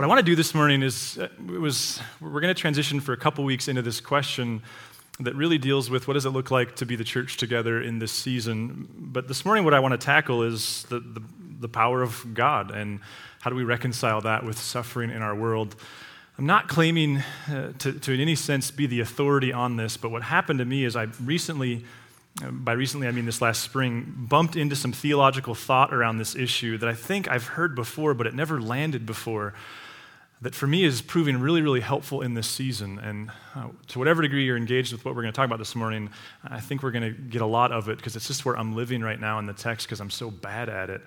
What I want to do this morning is uh, was we're going to transition for a couple weeks into this question that really deals with what does it look like to be the church together in this season. But this morning, what I want to tackle is the, the, the power of God and how do we reconcile that with suffering in our world. I'm not claiming uh, to, to, in any sense, be the authority on this, but what happened to me is I recently, uh, by recently I mean this last spring, bumped into some theological thought around this issue that I think I've heard before, but it never landed before that for me is proving really, really helpful in this season. And uh, to whatever degree you're engaged with what we're going to talk about this morning, I think we're going to get a lot of it because it's just where I'm living right now in the text because I'm so bad at it.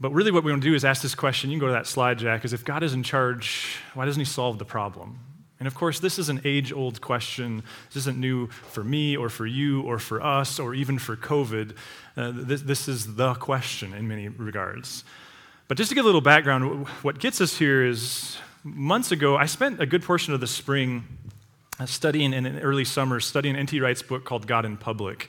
But really, what we want to do is ask this question. You can go to that slide, Jack, is if God is in charge, why doesn't He solve the problem? And of course, this is an age old question. This isn't new for me or for you or for us or even for COVID. Uh, this, this is the question in many regards. But just to give a little background, what gets us here is months ago, I spent a good portion of the spring uh, studying in an early summer, studying N.T. Wright's book called God in Public.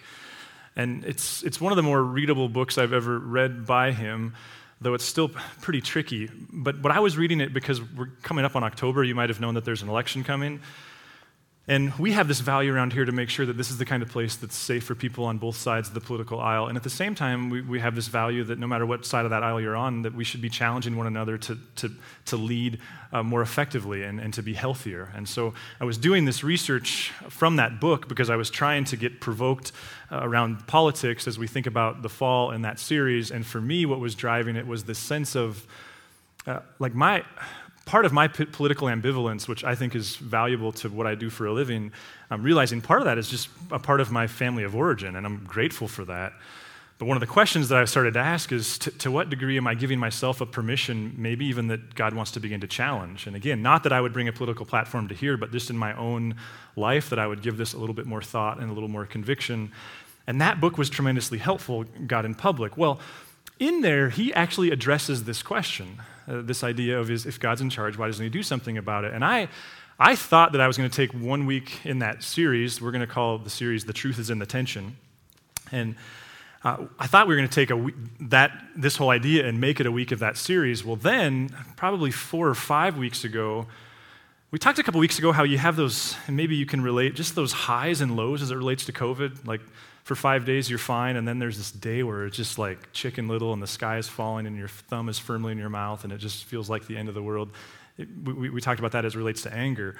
And it's, it's one of the more readable books I've ever read by him, though it's still pretty tricky. But, but I was reading it because we're coming up on October. You might have known that there's an election coming. And we have this value around here to make sure that this is the kind of place that's safe for people on both sides of the political aisle. And at the same time, we, we have this value that no matter what side of that aisle you're on, that we should be challenging one another to, to, to lead uh, more effectively and, and to be healthier. And so I was doing this research from that book because I was trying to get provoked uh, around politics as we think about the fall in that series. And for me, what was driving it was this sense of, uh, like my part of my p- political ambivalence, which I think is valuable to what I do for a living, I'm realizing part of that is just a part of my family of origin, and I'm grateful for that. But one of the questions that I've started to ask is to, to what degree am I giving myself a permission, maybe even that God wants to begin to challenge? And again, not that I would bring a political platform to here, but just in my own life, that I would give this a little bit more thought and a little more conviction. And that book was tremendously helpful, God in Public. Well, in there, he actually addresses this question uh, this idea of is, if God's in charge, why doesn't he do something about it? And I, I thought that I was going to take one week in that series. We're going to call the series The Truth is in the Tension. And uh, I thought we were going to take a week, that, this whole idea and make it a week of that series. Well, then, probably four or five weeks ago, we talked a couple weeks ago how you have those, and maybe you can relate, just those highs and lows as it relates to COVID. Like for five days you're fine, and then there's this day where it's just like chicken little and the sky is falling and your thumb is firmly in your mouth and it just feels like the end of the world. It, we, we talked about that as it relates to anger.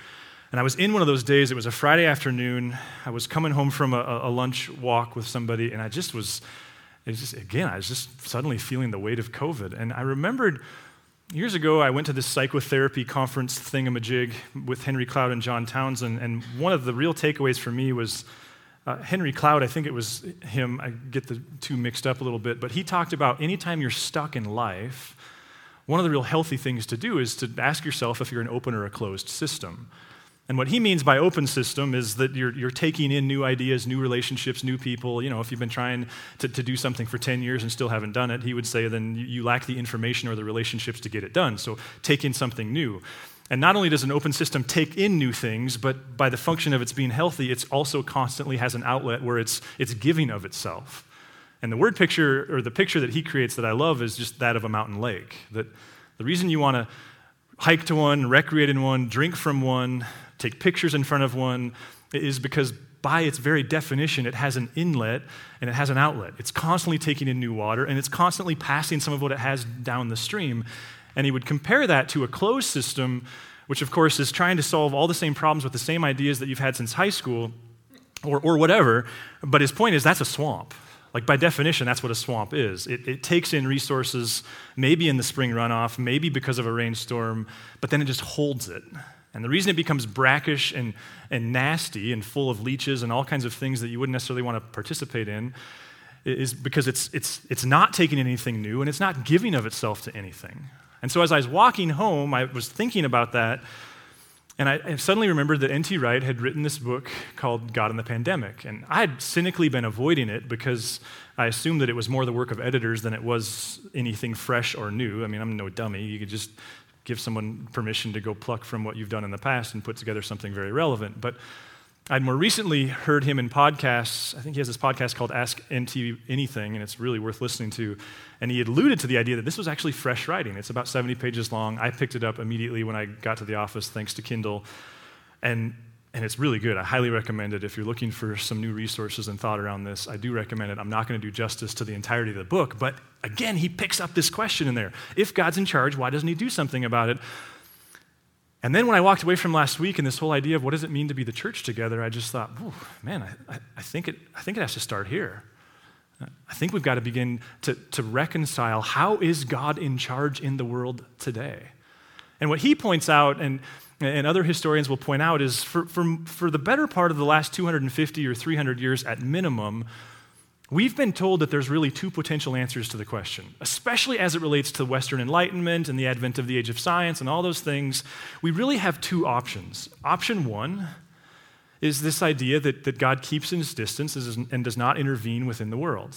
And I was in one of those days, it was a Friday afternoon. I was coming home from a, a lunch walk with somebody, and I just was, it just, again, I was just suddenly feeling the weight of COVID. And I remembered years ago, I went to this psychotherapy conference thingamajig with Henry Cloud and John Townsend, and one of the real takeaways for me was uh, Henry Cloud, I think it was him, I get the two mixed up a little bit, but he talked about anytime you're stuck in life, one of the real healthy things to do is to ask yourself if you're an open or a closed system. And what he means by open system is that you're, you're taking in new ideas, new relationships, new people. You know, if you've been trying to, to do something for 10 years and still haven't done it, he would say then you, you lack the information or the relationships to get it done. So take in something new. And not only does an open system take in new things, but by the function of its being healthy, it also constantly has an outlet where it's, it's giving of itself. And the word picture, or the picture that he creates that I love, is just that of a mountain lake. That the reason you want to hike to one, recreate in one, drink from one, take pictures in front of one, is because by its very definition, it has an inlet and it has an outlet. It's constantly taking in new water and it's constantly passing some of what it has down the stream. And he would compare that to a closed system, which, of course, is trying to solve all the same problems with the same ideas that you've had since high school or, or whatever. But his point is that's a swamp. Like, by definition, that's what a swamp is. It, it, takes in resources, maybe in the spring runoff, maybe because of a rainstorm, but then it just holds it. And the reason it becomes brackish and, and nasty and full of leeches and all kinds of things that you wouldn't necessarily want to participate in is because it's, it's, it's not taking anything new and it's not giving of itself to anything. And so as I was walking home, I was thinking about that, and I suddenly remembered that N.T. Wright had written this book called God in the Pandemic. And I had cynically been avoiding it because I assumed that it was more the work of editors than it was anything fresh or new. I mean, I'm no dummy. You could just give someone permission to go pluck from what you've done in the past and put together something very relevant. But I'd more recently heard him in podcasts. I think he has this podcast called Ask NT Anything, and it's really worth listening to. And he alluded to the idea that this was actually fresh writing. It's about 70 pages long. I picked it up immediately when I got to the office, thanks to Kindle. And, and it's really good. I highly recommend it if you're looking for some new resources and thought around this. I do recommend it. I'm not going to do justice to the entirety of the book, but again, he picks up this question in there. If God's in charge, why doesn't he do something about it? And then when I walked away from last week and this whole idea of what does it mean to be the church together, I just thought, man, I, I, think it, I think it has to start here. I think we've got to begin to, to reconcile how is God in charge in the world today? And what he points out, and, and other historians will point out, is for, for, for the better part of the last 250 or 300 years at minimum, We've been told that there's really two potential answers to the question, especially as it relates to the Western Enlightenment and the advent of the age of science and all those things. We really have two options. Option one is this idea that, that God keeps in his distance and does not intervene within the world.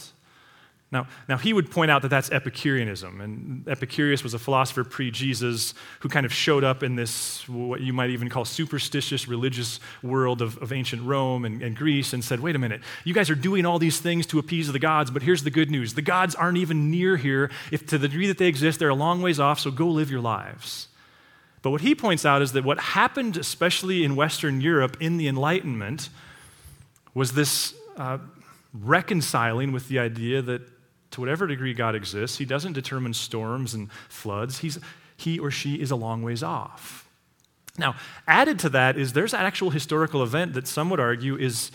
Now, now, he would point out that that's Epicureanism. And Epicurus was a philosopher pre Jesus who kind of showed up in this, what you might even call superstitious religious world of, of ancient Rome and, and Greece, and said, wait a minute, you guys are doing all these things to appease the gods, but here's the good news the gods aren't even near here. If to the degree that they exist, they're a long ways off, so go live your lives. But what he points out is that what happened, especially in Western Europe in the Enlightenment, was this uh, reconciling with the idea that to whatever degree God exists, He doesn't determine storms and floods. He's, he or she is a long ways off. Now, added to that is there's an actual historical event that some would argue is,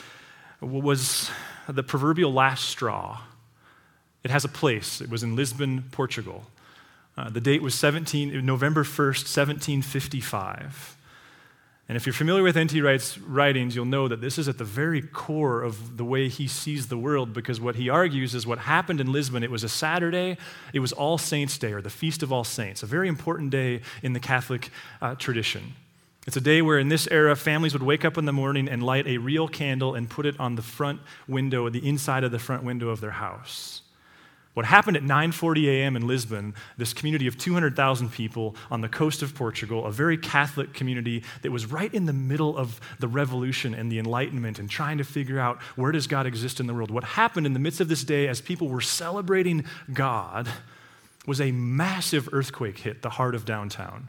was the proverbial last straw. It has a place. It was in Lisbon, Portugal. Uh, the date was 17, November 1st, 1755. And if you're familiar with N.T. Wright's writings, you'll know that this is at the very core of the way he sees the world because what he argues is what happened in Lisbon. It was a Saturday, it was All Saints' Day, or the Feast of All Saints, a very important day in the Catholic uh, tradition. It's a day where, in this era, families would wake up in the morning and light a real candle and put it on the front window, the inside of the front window of their house. What happened at 9:40 a.m. in Lisbon, this community of 200,000 people on the coast of Portugal, a very Catholic community that was right in the middle of the revolution and the enlightenment and trying to figure out where does God exist in the world. What happened in the midst of this day as people were celebrating God was a massive earthquake hit the heart of downtown.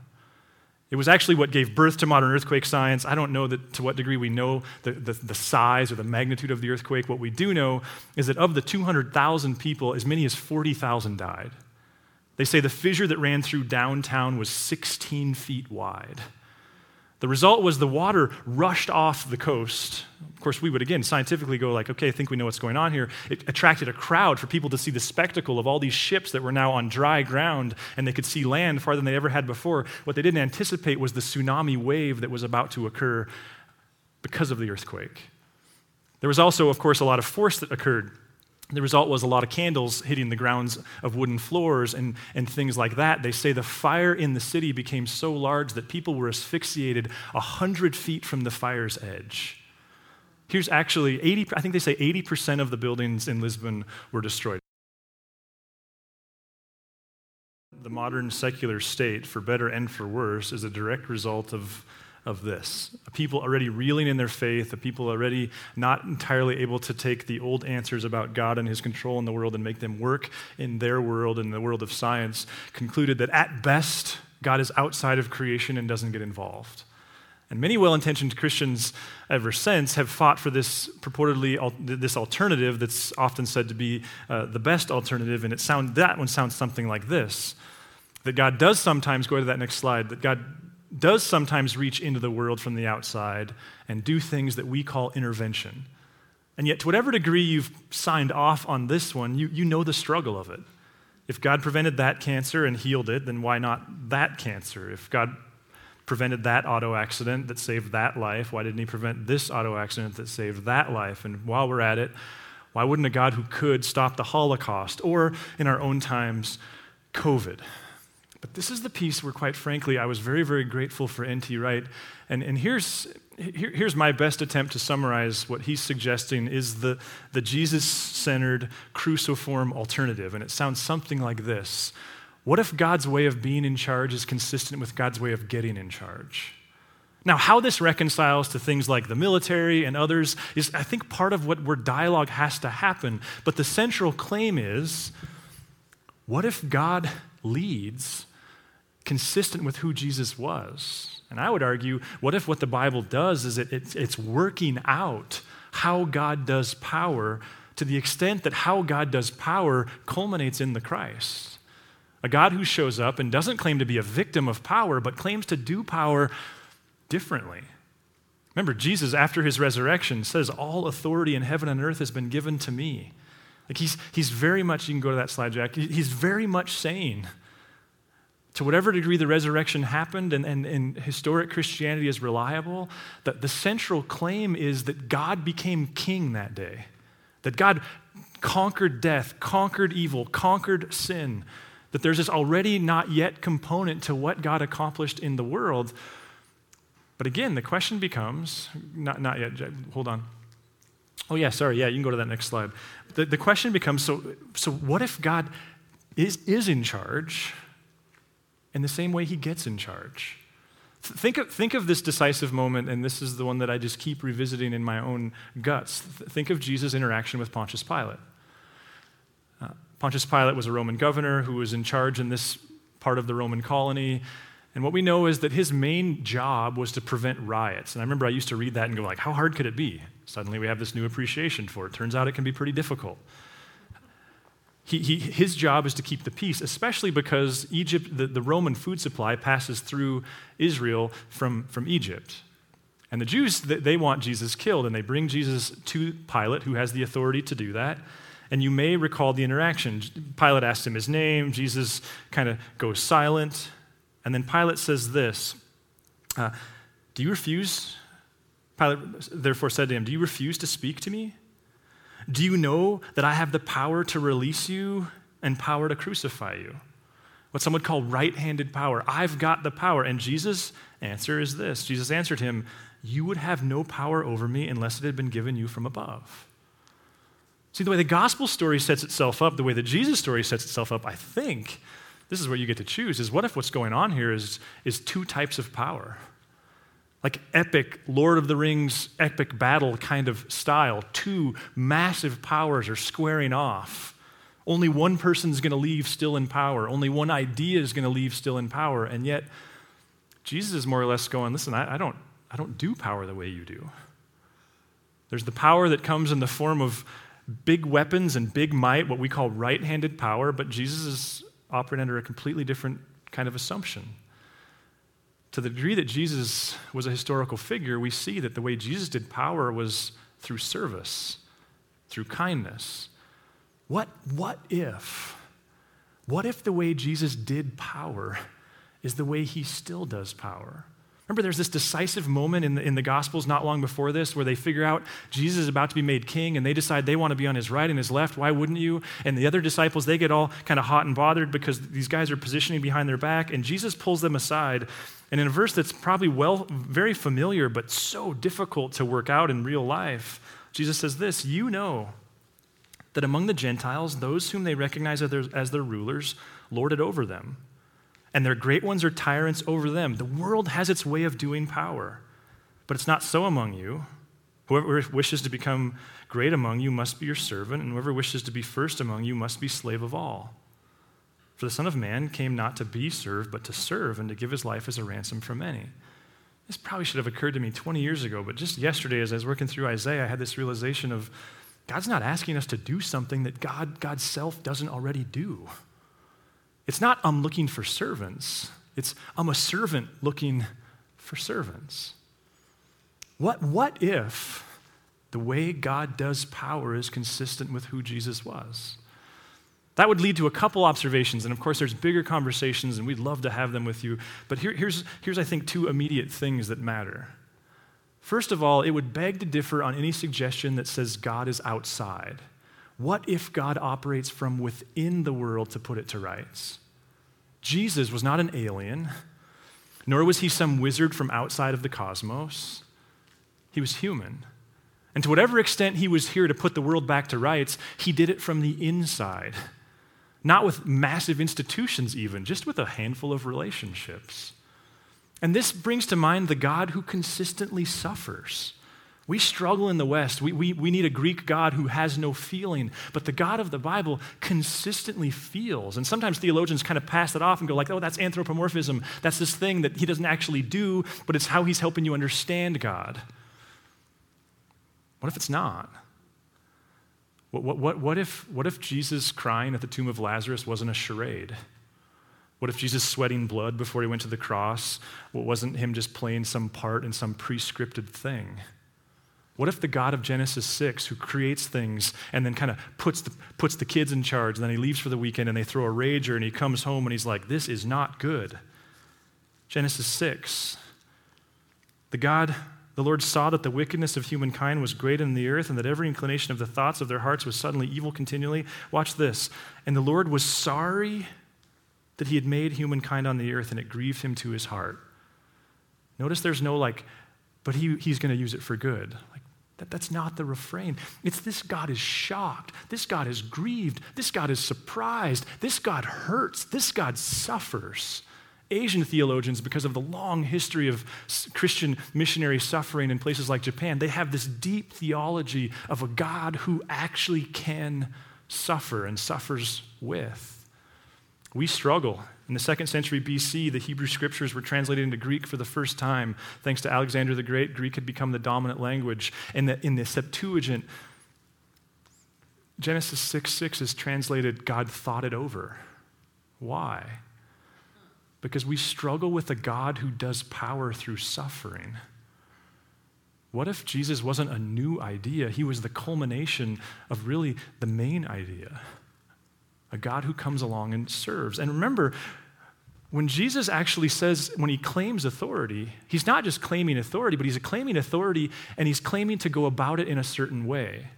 It was actually what gave birth to modern earthquake science. I don't know that, to what degree we know the, the, the, size or the magnitude of the earthquake. What we do know is that of the 200,000 people, as many as 40,000 died. They say the fissure that ran through downtown was 16 feet wide. The result was the water rushed off the coast. Of course, we would again scientifically go like, okay, I think we know what's going on here. It attracted a crowd for people to see the spectacle of all these ships that were now on dry ground and they could see land farther than they ever had before. What they didn't anticipate was the tsunami wave that was about to occur because of the earthquake. There was also, of course, a lot of force that occurred the result was a lot of candles hitting the grounds of wooden floors and, and things like that. They say the fire in the city became so large that people were asphyxiated 100 feet from the fire's edge. Here's actually 80, I think they say 80% of the buildings in Lisbon were destroyed. The modern secular state, for better and for worse, is a direct result of of this. A people already reeling in their faith, a people already not entirely able to take the old answers about God and his control in the world and make them work in their world, in the world of science, concluded that at best, God is outside of creation and doesn't get involved. And many well intentioned Christians ever since have fought for this purportedly this alternative that's often said to be uh, the best alternative, and it sound, that one sounds something like this that God does sometimes, go to that next slide, that God does sometimes reach into the world from the outside and do things that we call intervention. And yet, to whatever degree you've signed off on this one, you, you know the struggle of it. If God prevented that cancer and healed it, then why not that cancer? If God prevented that auto accident that saved that life, why didn't He prevent this auto accident that saved that life? And while we're at it, why wouldn't a God who could stop the Holocaust or, in our own times, COVID? But this is the piece where, quite frankly, I was very, very grateful for N.T. Wright. And, and here's, here, here's my best attempt to summarize what he's suggesting is the, the Jesus centered cruciform alternative. And it sounds something like this What if God's way of being in charge is consistent with God's way of getting in charge? Now, how this reconciles to things like the military and others is, I think, part of what where dialogue has to happen. But the central claim is what if God leads consistent with who Jesus was? And I would argue, what if what the Bible does is it, it, it's working out how God does power to the extent that how God does power culminates in the Christ? A God who shows up and doesn't claim to be a victim of power, but claims to do power differently. Remember, Jesus, after his resurrection, says, All authority in heaven and earth has been given to me. Like he's, he's very much, you can go to that slide, Jack, he's very much saying, to whatever degree the resurrection happened and, and, and historic Christianity is reliable, that the central claim is that God became king that day, that God conquered death, conquered evil, conquered sin, that there's this already not yet component to what God accomplished in the world but again, the question becomes not, not yet, hold on. Oh, yeah, sorry. Yeah, you can go to that next slide. The, the question becomes so, so, what if God is, is in charge in the same way he gets in charge? Think of, think of this decisive moment, and this is the one that I just keep revisiting in my own guts. Think of Jesus' interaction with Pontius Pilate. Uh, Pontius Pilate was a Roman governor who was in charge in this part of the Roman colony. And what we know is that his main job was to prevent riots. And I remember I used to read that and go like, how hard could it be? Suddenly we have this new appreciation for it. Turns out it can be pretty difficult. He, he, his job is to keep the peace, especially because Egypt, the, the Roman food supply passes through Israel from, from Egypt. And the Jews, they want Jesus killed, and they bring Jesus to Pilate, who has the authority to do that. And you may recall the interaction. Pilate asked him his name. Jesus kind of goes silent. And then Pilate says this uh, Do you refuse? Pilate therefore said to him, Do you refuse to speak to me? Do you know that I have the power to release you and power to crucify you? What some would call right handed power. I've got the power. And Jesus' answer is this Jesus answered him, You would have no power over me unless it had been given you from above. See, the way the gospel story sets itself up, the way the Jesus story sets itself up, I think, this is where you get to choose is what if what's going on here is, is two types of power? Like epic Lord of the Rings, epic battle kind of style. Two massive powers are squaring off. Only one person's going to leave still in power. Only one idea is going to leave still in power. And yet, Jesus is more or less going, listen, I, I, don't, I don't do power the way you do. There's the power that comes in the form of big weapons and big might, what we call right handed power, but Jesus is operating under a completely different kind of assumption. To the degree that Jesus was a historical figure, we see that the way Jesus did power was through service, through kindness. What, what if? What if the way Jesus did power is the way he still does power? Remember, there's this decisive moment in the, in the Gospels not long before this where they figure out Jesus is about to be made king and they decide they want to be on his right and his left. Why wouldn't you? And the other disciples, they get all kind of hot and bothered because these guys are positioning behind their back and Jesus pulls them aside. And in a verse that's probably well, very familiar, but so difficult to work out in real life, Jesus says this You know that among the Gentiles, those whom they recognize as their, as their rulers lord it over them and their great ones are tyrants over them. The world has its way of doing power, but it's not so among you. Whoever wishes to become great among you must be your servant, and whoever wishes to be first among you must be slave of all. For the Son of Man came not to be served, but to serve, and to give his life as a ransom for many. This probably should have occurred to me 20 years ago, but just yesterday, as I was working through Isaiah, I had this realization of God's not asking us to do something that God, God's self doesn't already do. It's not I'm looking for servants, it's I'm a servant looking for servants. What, what if the way God does power is consistent with who Jesus was? That would lead to a couple observations, and of course, there's bigger conversations, and we'd love to have them with you. But here, here's, here's, I think, two immediate things that matter. First of all, it would beg to differ on any suggestion that says God is outside. What if God operates from within the world to put it to rights? Jesus was not an alien, nor was he some wizard from outside of the cosmos. He was human. And to whatever extent he was here to put the world back to rights, he did it from the inside. Not with massive institutions, even, just with a handful of relationships. And this brings to mind the God who consistently suffers. We struggle in the West. We, we, we need a Greek God who has no feeling. But the God of the Bible consistently feels. And sometimes theologians kind of pass it off and go like, oh, that's anthropomorphism. That's this thing that he doesn't actually do, but it's how he's helping you understand God. What if it's not? What, what, what, what, if, what if Jesus crying at the tomb of Lazarus wasn't a charade? What if Jesus sweating blood before he went to the cross wasn't him just playing some part in some prescripted thing? What if the God of Genesis 6, who creates things and then kind of puts the, puts the kids in charge, and then he leaves for the weekend and they throw a rager and he comes home and he's like, This is not good? Genesis 6. The God, the Lord saw that the wickedness of humankind was great in the earth and that every inclination of the thoughts of their hearts was suddenly evil continually. Watch this. And the Lord was sorry that he had made humankind on the earth and it grieved him to his heart. Notice there's no like, but he, he's going to use it for good. Like, that, that's not the refrain. It's this God is shocked. This God is grieved. This God is surprised. This God hurts. This God suffers. Asian theologians, because of the long history of Christian missionary suffering in places like Japan, they have this deep theology of a God who actually can suffer and suffers with. We struggle in the second century BC, the Hebrew scriptures were translated into Greek for the first time. Thanks to Alexander the Great, Greek had become the dominant language. And in the Septuagint, Genesis 6 6 is translated, God thought it over. Why? Because we struggle with a God who does power through suffering. What if Jesus wasn't a new idea? He was the culmination of really the main idea a God who comes along and serves. And remember, when Jesus actually says, when he claims authority, he's not just claiming authority, but he's claiming authority and he's claiming to go about it in a certain way.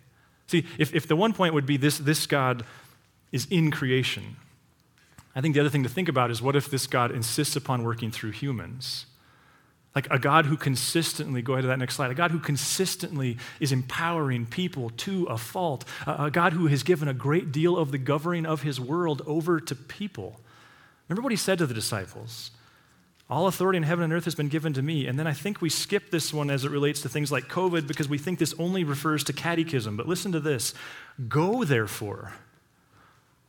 See, if, if the one point would be this, this God is in creation, I think the other thing to think about is what if this God insists upon working through humans? Like a God who consistently, go ahead to that next slide, a God who consistently is empowering people to a fault, a, God who has given a great deal of the governing of his world over to people. Remember what he said to the disciples All authority in heaven and earth has been given to me. And then I think we skip this one as it relates to things like COVID because we think this only refers to catechism. But listen to this Go, therefore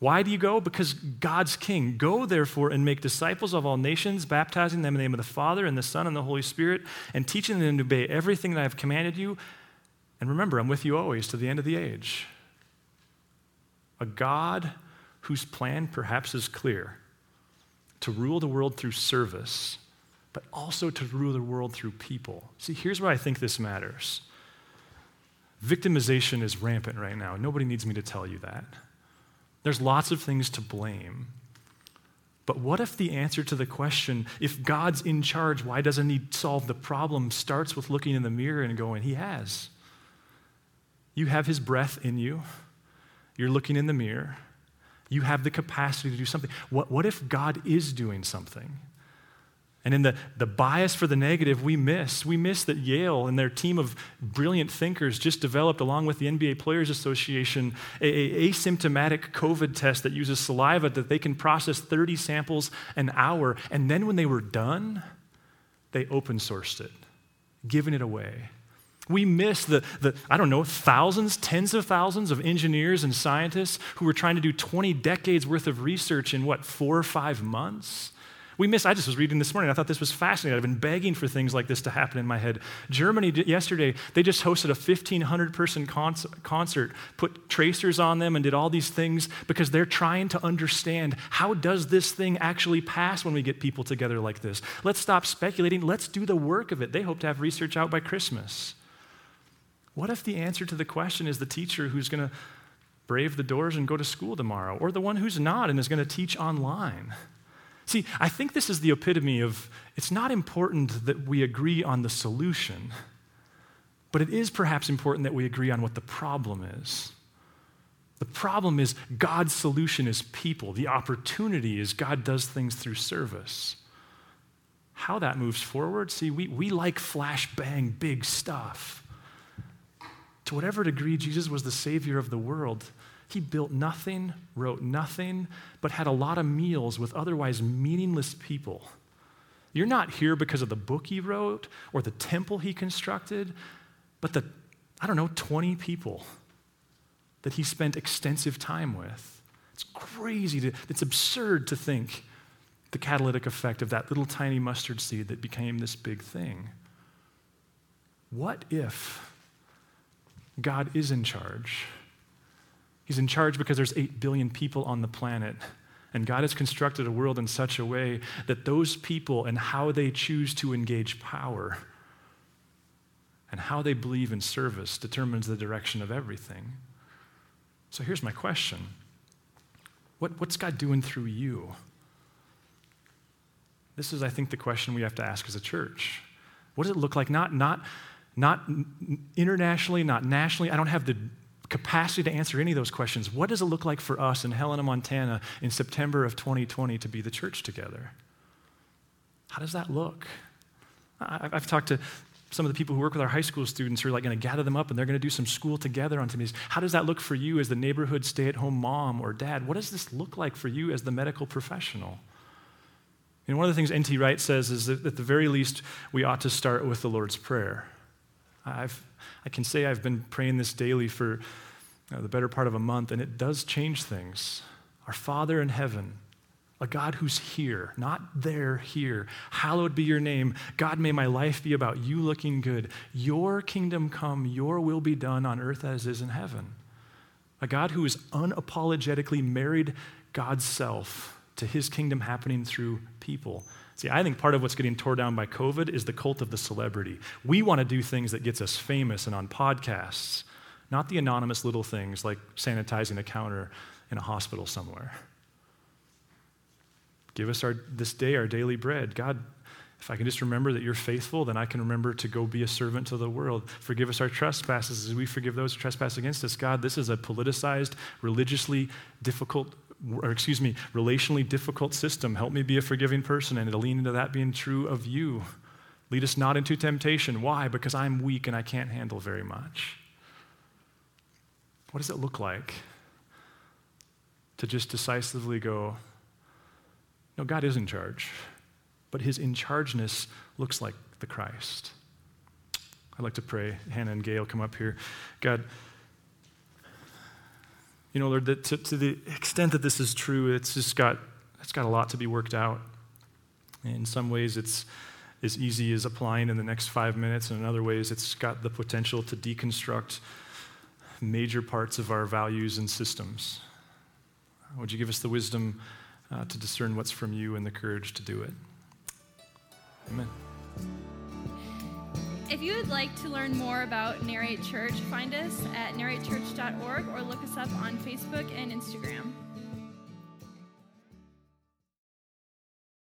why do you go? Because God's king. Go, therefore, and make disciples of all nations, baptizing them in the name of the Father, and the Son, and the Holy Spirit, and teaching them to obey everything that I have commanded you. And remember, I'm with you always to the end of the age. A God whose plan perhaps is clear to rule the world through service, but also to rule the world through people. See, here's where I think this matters. Victimization is rampant right now. Nobody needs me to tell you that. There's lots of things to blame. But what if the answer to the question, if God's in charge, why doesn't He solve the problem, starts with looking in the mirror and going, He has. You have His breath in you. You're looking in the mirror. You have the capacity to do something. What, what if God is doing something? And in the, the bias for the negative, we miss. We miss that Yale and their team of brilliant thinkers just developed, along with the NBA Players Association, a, asymptomatic COVID test that uses saliva that they can process 30 samples an hour. And then when they were done, they open sourced it, giving it away. We miss the, the, I don't know, thousands, tens of thousands of engineers and scientists who were trying to do 20 decades worth of research in what, four or five months? We miss, I just was reading this morning, I thought this was fascinating. I've been begging for things like this to happen in my head. Germany, yesterday, they just hosted a 1,500 person concert, put tracers on them, and did all these things because they're trying to understand how does this thing actually pass when we get people together like this? Let's stop speculating. Let's do the work of it. They hope to have research out by Christmas. What if the answer to the question is the teacher who's going to brave the doors and go to school tomorrow, or the one who's not and is going to teach online? See, I think this is the epitome of it's not important that we agree on the solution, but it is perhaps important that we agree on what the problem is. The problem is God's solution is people. The opportunity is God does things through service. How that moves forward, see, we, we like flash bang, big stuff. To whatever degree Jesus was the Savior of the world, he built nothing, wrote nothing, but had a lot of meals with otherwise meaningless people. You're not here because of the book he wrote or the temple he constructed, but the, I don't know, 20 people that he spent extensive time with. It's crazy, to, it's absurd to think the catalytic effect of that little tiny mustard seed that became this big thing. What if God is in charge? He's in charge because there's 8 billion people on the planet. And God has constructed a world in such a way that those people and how they choose to engage power and how they believe in service determines the direction of everything. So here's my question what, What's God doing through you? This is, I think, the question we have to ask as a church. What does it look like? Not, not, not internationally, not nationally. I don't have the capacity to answer any of those questions. What does it look like for us in Helena, Montana in September of 2020 to be the church together? How does that look? I've talked to some of the people who work with our high school students who are like going to gather them up and they're going to do some school together on these. How does that look for you as the neighborhood stay at home mom or dad? What does this look like for you as the medical professional? And one of the things N.T. Wright says is that at the very least, we ought to start with the Lord's Prayer. I've, I can say I've been praying this daily for you know, the better part of a month, and it does change things. Our Father in heaven, a God who's here, not there, here. Hallowed be your name. God, may my life be about you looking good. Your kingdom come, your will be done on earth as is in heaven. A God who is unapologetically married God's self to his kingdom happening through people. See, I think part of what's getting torn down by COVID is the cult of the celebrity. We want to do things that gets us famous and on podcasts, not the anonymous little things like sanitizing a counter in a hospital somewhere. Give us our, this day our daily bread. God, if I can just remember that you're faithful, then I can remember to go be a servant to the world. Forgive us our trespasses as we forgive those who trespass against us. God, this is a politicized, religiously difficult, or excuse me, relationally difficult system. Help me be a forgiving person and to lean into that being true of you. Lead us not into temptation. Why? Because I'm weak and I can't handle very much. What does it look like to just decisively go, no, God is in charge, but his in chargeness looks like the Christ. I'd like to pray. Hannah and Gail come up here. God, you know, Lord, that to, to, the extent that this is true, it's just got, it's got a lot to be worked out. In some ways, it's as easy as applying in the next five minutes, and in other ways, it's got the potential to deconstruct major parts of our values and systems. Would you give us the wisdom? uh, to discern what's from you and the courage to do it. Amen. If you would like to learn more about Narrate Church, find us at narratechurch.org or look us up on Facebook and Instagram.